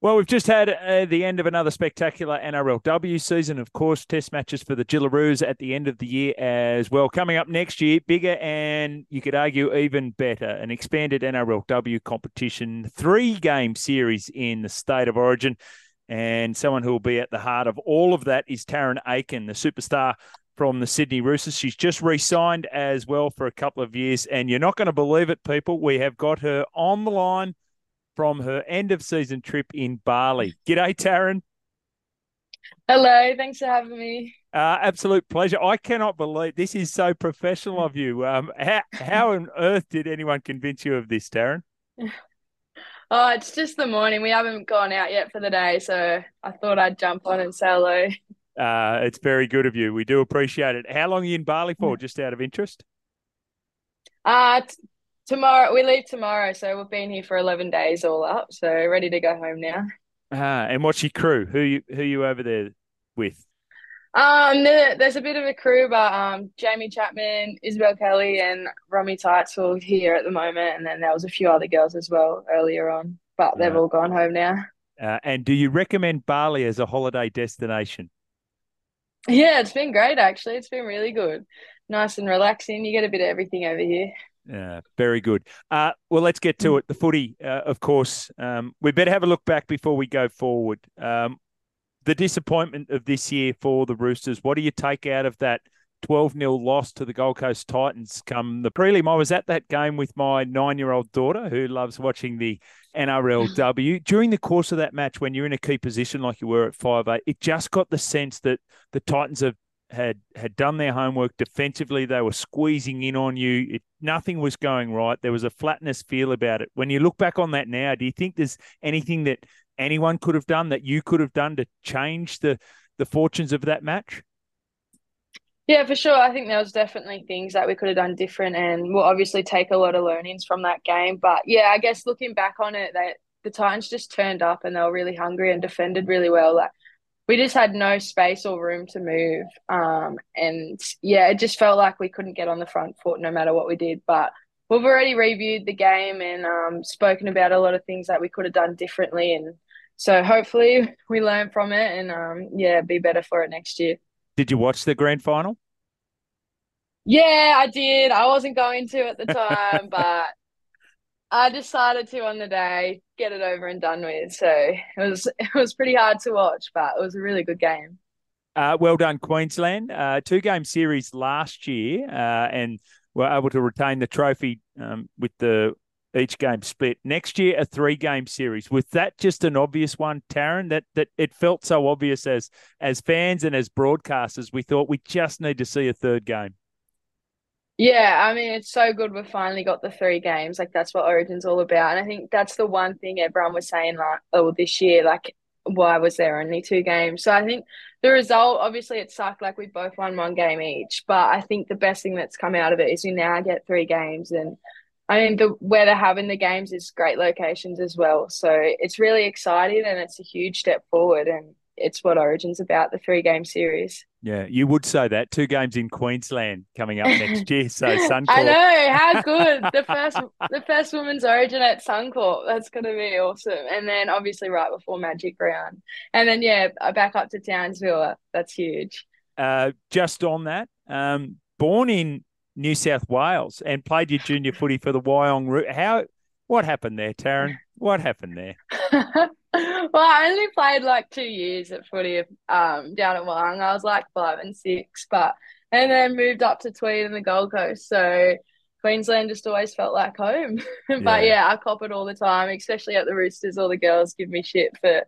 Well, we've just had uh, the end of another spectacular NRLW season. Of course, test matches for the Jillaroos at the end of the year as well. Coming up next year, bigger and you could argue even better, an expanded NRLW competition, three game series in the state of origin. And someone who will be at the heart of all of that is Tarryn Aiken, the superstar from the Sydney Roosters. She's just re signed as well for a couple of years. And you're not going to believe it, people. We have got her on the line from her end of season trip in Bali. G'day, Tarryn. Hello, thanks for having me. Uh, absolute pleasure. I cannot believe this is so professional of you. Um, how, how on earth did anyone convince you of this, Tarryn? Oh, it's just the morning. We haven't gone out yet for the day, so I thought I'd jump on and say hello. Uh, it's very good of you. We do appreciate it. How long are you in Bali for, just out of interest? Uh, tomorrow we leave tomorrow, so we've been here for eleven days all up, so ready to go home now. Ah, and what's your crew? Who you who you over there with? Um, there- there's a bit of a crew, but um, Jaime Chapman, Isabelle Kelly, and Romy Teitzel are here at the moment, and then there was a few other girls as well earlier on, but they've Yeah. all gone home now. Uh, and do you recommend Bali as a holiday destination? Yeah, it's been great actually. It's been really good, nice and relaxing. You get a bit of everything over here. Yeah, very good. Uh, well, let's get to it. The footy, uh, of course. Um, we better have a look back before we go forward. Um, the disappointment of this year for the Roosters. What do you take out of that 12 0 loss to the Gold Coast Titans come the prelim? I was at that game with my nine year old daughter who loves watching the NRLW. During the course of that match, when you're in a key position like you were at five eight, it just got the sense that the Titans have had had done their homework defensively. They were squeezing in on you. It, nothing was going right. There was a flatness feel about it. When you look back on that now, do you think there's anything that anyone could have done that you could have done to change the the fortunes of that match? Yeah, for sure. I think there was definitely things that we could have done different, and we'll obviously take a lot of learnings from that game. But yeah, I guess looking back on it, that the Titans just turned up and they were really hungry and defended really well. Like we just had no space or room to move. Um, and yeah, it just felt like we couldn't get on the front foot no matter what we did. But we've already reviewed the game and um, spoken about a lot of things that we could have done differently. And so hopefully we learn from it and um, yeah, be better for it next year. Did you watch the grand final? Yeah, I did. I wasn't going to at the time, but I decided to on the day get it over and done with. So it was it was pretty hard to watch, but it was a really good game. Uh, well done, Queensland. Uh, two game series last year, uh, and were able to retain the trophy um, with the each game split. Next year, a three game series. Was that just an obvious one, Tarryn? That that it felt so obvious as as fans and as broadcasters, we thought we just need to see a third game. Yeah, I mean, it's so good we've finally got the three games. Like that's what Origin's all about. And I think that's the one thing everyone was saying like, oh, this year, like why was there only two games? So I think the result, obviously it sucked, like we both won one game each. But I think the best thing that's come out of it is we now get three games and I mean the where they're having the games is great locations as well. So it's really exciting and it's a huge step forward and it's what Origin's about, the three game series. Yeah, you would say that. Two games in Queensland coming up next year. So Suncorp. I know how good the first the first women's origin at Suncorp. That's gonna be awesome. And then obviously right before Magic Round, and then yeah, back up to Townsville. That's huge. Uh, just on that, um, born in New South Wales and played your junior footy for the Wyong Roos. How? What happened there, Tarryn? What happened there? well, I only played like two years at footy um, down at Wyong. I was like five and six, but and then moved up to Tweed and the Gold Coast. So Queensland just always felt like home. but yeah. yeah, I cop it all the time, especially at the Roosters. All the girls give me shit for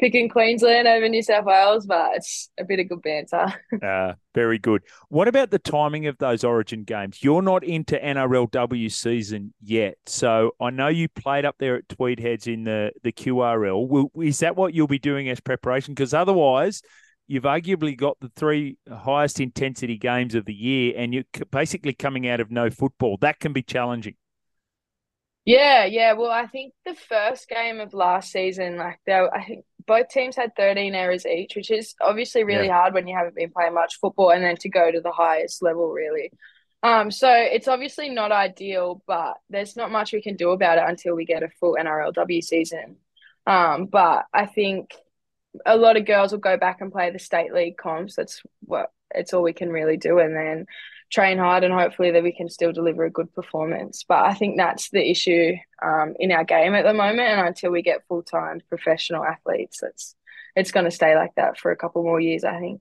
picking Queensland over New South Wales, but it's a bit of good banter. uh, very good. What about the timing of those Origin games? You're not into NRLW season yet, so I know you played up there at Tweed Heads in the the QRL. Will, is that what you'll be doing as preparation? Because otherwise, you've arguably got the three highest intensity games of the year, and you're basically coming out of no football. That can be challenging. Yeah, yeah. Well, I think the first game of last season, like there, I think both teams had 13 errors each, which is obviously really yeah. hard when you haven't been playing much football, and then to go to the highest level, really. Um, so it's obviously not ideal, but there's not much we can do about it until we get a full NRLW season. Um, but I think a lot of girls will go back and play the state league comps. That's what it's all we can really do, and then train hard and hopefully that we can still deliver a good performance. But I think that's the issue um, in our game at the moment, and until we get full time professional athletes, it's it's going to stay like that for a couple more years, I think.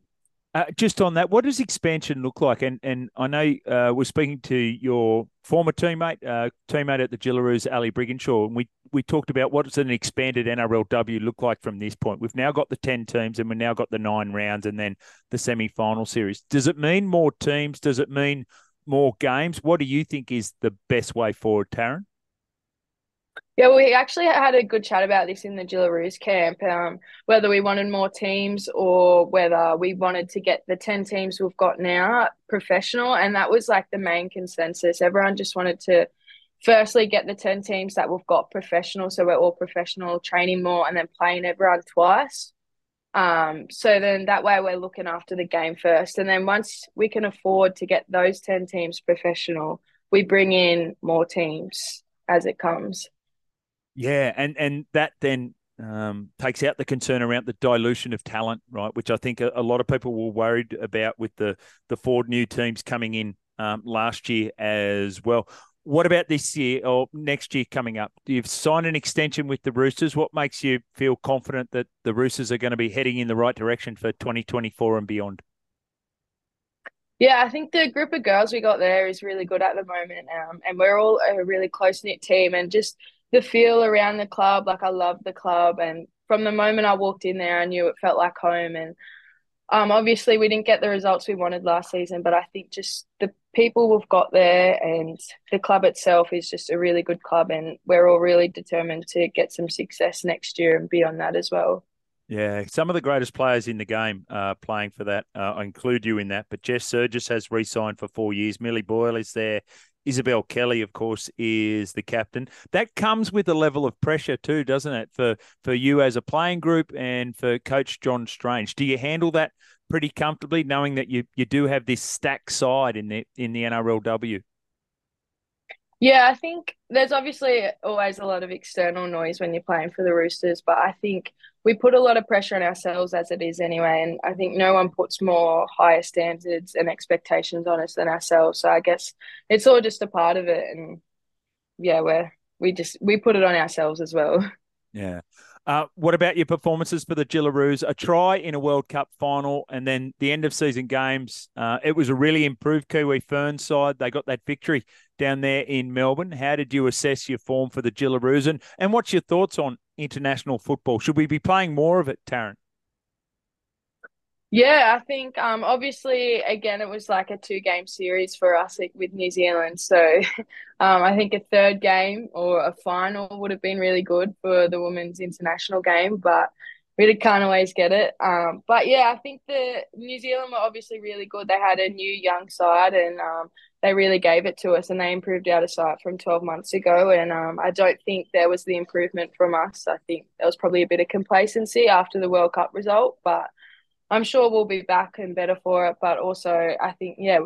Uh, just on that, what does expansion look like? And and I know uh, we're speaking to your former teammate, uh, teammate at the Jillaroos, Ali Brigginshaw, and we we talked about what does an expanded NRLW look like from this point. We've now got the ten teams, and we've now got the nine rounds, and then the semi final series. Does it mean more teams? Does it mean more games? What do you think is the best way forward, Tarryn? Yeah, we actually had a good chat about this in the Jillaroos camp, um, whether we wanted more teams or whether we wanted to get the 10 teams we've got now professional. And that was like the main consensus. Everyone just wanted to firstly get the 10 teams that we've got professional. So we're all professional, training more, and then playing everyone twice. Um, so then that way we're looking after the game first. And then once we can afford to get those 10 teams professional, we bring in more teams as it comes. Yeah, and and that then um, takes out the concern around the dilution of talent, right? Which I think a, a, lot of people were worried about with the the four new teams coming in um, last year as well. What about this year or next year coming up? You've signed an extension with the Roosters. What makes you feel confident that the Roosters are going to be heading in the right direction for 2024 and beyond? Yeah, I think the group of girls we got there is really good at the moment, um, and we're all a really close knit team. And just the feel around the club. Like I love the club, and from the moment I walked in there, I knew it felt like home. And um, obviously, we didn't get the results we wanted last season, but I think just the people we've got there and the club itself is just a really good club, and we're all really determined to get some success next year and beyond that as well. Yeah, some of the greatest players in the game are playing for that. Uh, I include you in that. But Jess Sergis has re signed for four years. Millie Boyle is there. Isabelle Kelly, of course, is the captain. That comes with a level of pressure too, doesn't it, for for you as a playing group and for Coach John Strange? Do you handle that pretty comfortably, knowing that you you do have this stacked side in the in the NRLW? Yeah, I think there's obviously always a lot of external noise when you're playing for the Roosters, but I think we put a lot of pressure on ourselves as it is anyway. And I think no one puts more higher standards and expectations on us than ourselves. So I guess it's all just a part of it. And yeah, we're, we just, we put it on ourselves as well. Yeah. Uh, what about your performances for the Jillaroos? A try in a World Cup final, and then the end of season games. Uh, it was a really improved Kiwi Fern side. They got that victory down there in Melbourne. How did you assess your form for the Jillaroos, and, and what's your thoughts on international football? Should we be playing more of it, Tarryn? Yeah, I think um, obviously again it was like a two game series for us with New Zealand. So um, I think a third game or a final would have been really good for the women's international game, but we can't kind of always get it. Um, but yeah, I think the New Zealand were obviously really good. They had a new young side and um, they really gave it to us and they improved out of sight from 12 months ago. And um, I don't think there was the improvement from us. I think there was probably a bit of complacency after the World Cup result, but I'm sure we'll be back and better for it. But also, I think, yeah,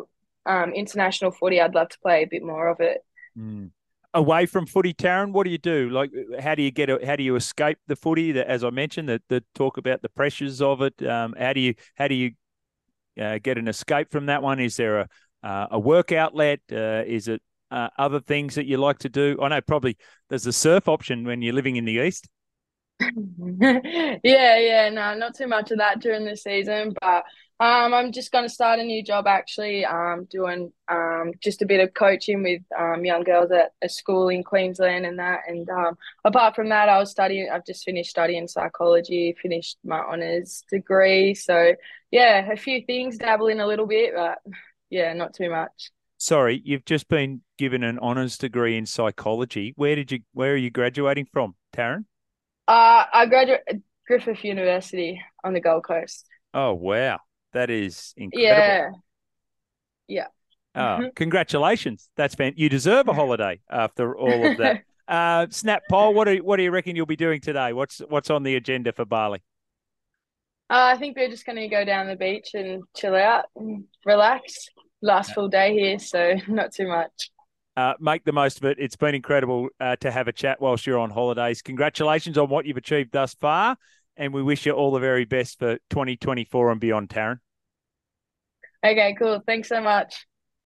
um, international footy, I'd love to play a bit more of it. Mm. Away from footy, Tarryn, what do you do? Like, how do you get? How do you escape the footy? That, as I mentioned, that the talk about the pressures of it. Um, how do you? How do you uh, get an escape from that one? Is there a a work outlet? Uh, is it uh, other things that you like to do? I know probably there's a surf option when you're living in the east. yeah, yeah, no, not too much of that during the season, but um, I'm just going to start a new job actually, um, doing um, just a bit of coaching with um, young girls at a school in Queensland and that. And um, apart from that, I was studying, I've just finished studying psychology, finished my honours degree. So, yeah, a few things, dabbling a little bit, but yeah, not too much. Sorry, you've just been given an honours degree in psychology. Where did you, where are you graduating from, Tarryn? Uh, I graduated Griffith University on the Gold Coast. Oh, wow. That is incredible. Yeah. Yeah. Oh, congratulations. That's been you deserve a holiday after all of that. uh, Snap poll. what do you, what do you reckon you'll be doing today? What's what's on the agenda for Bali? Uh, I think we're just going to go down the beach and chill out and relax. Last full day here, so not too much. Uh, make the most of it. It's been incredible uh, to have a chat whilst you're on holidays. Congratulations on what you've achieved thus far and we wish you all the very best for 2024 and beyond, Tarryn. Okay, cool. Thanks so much.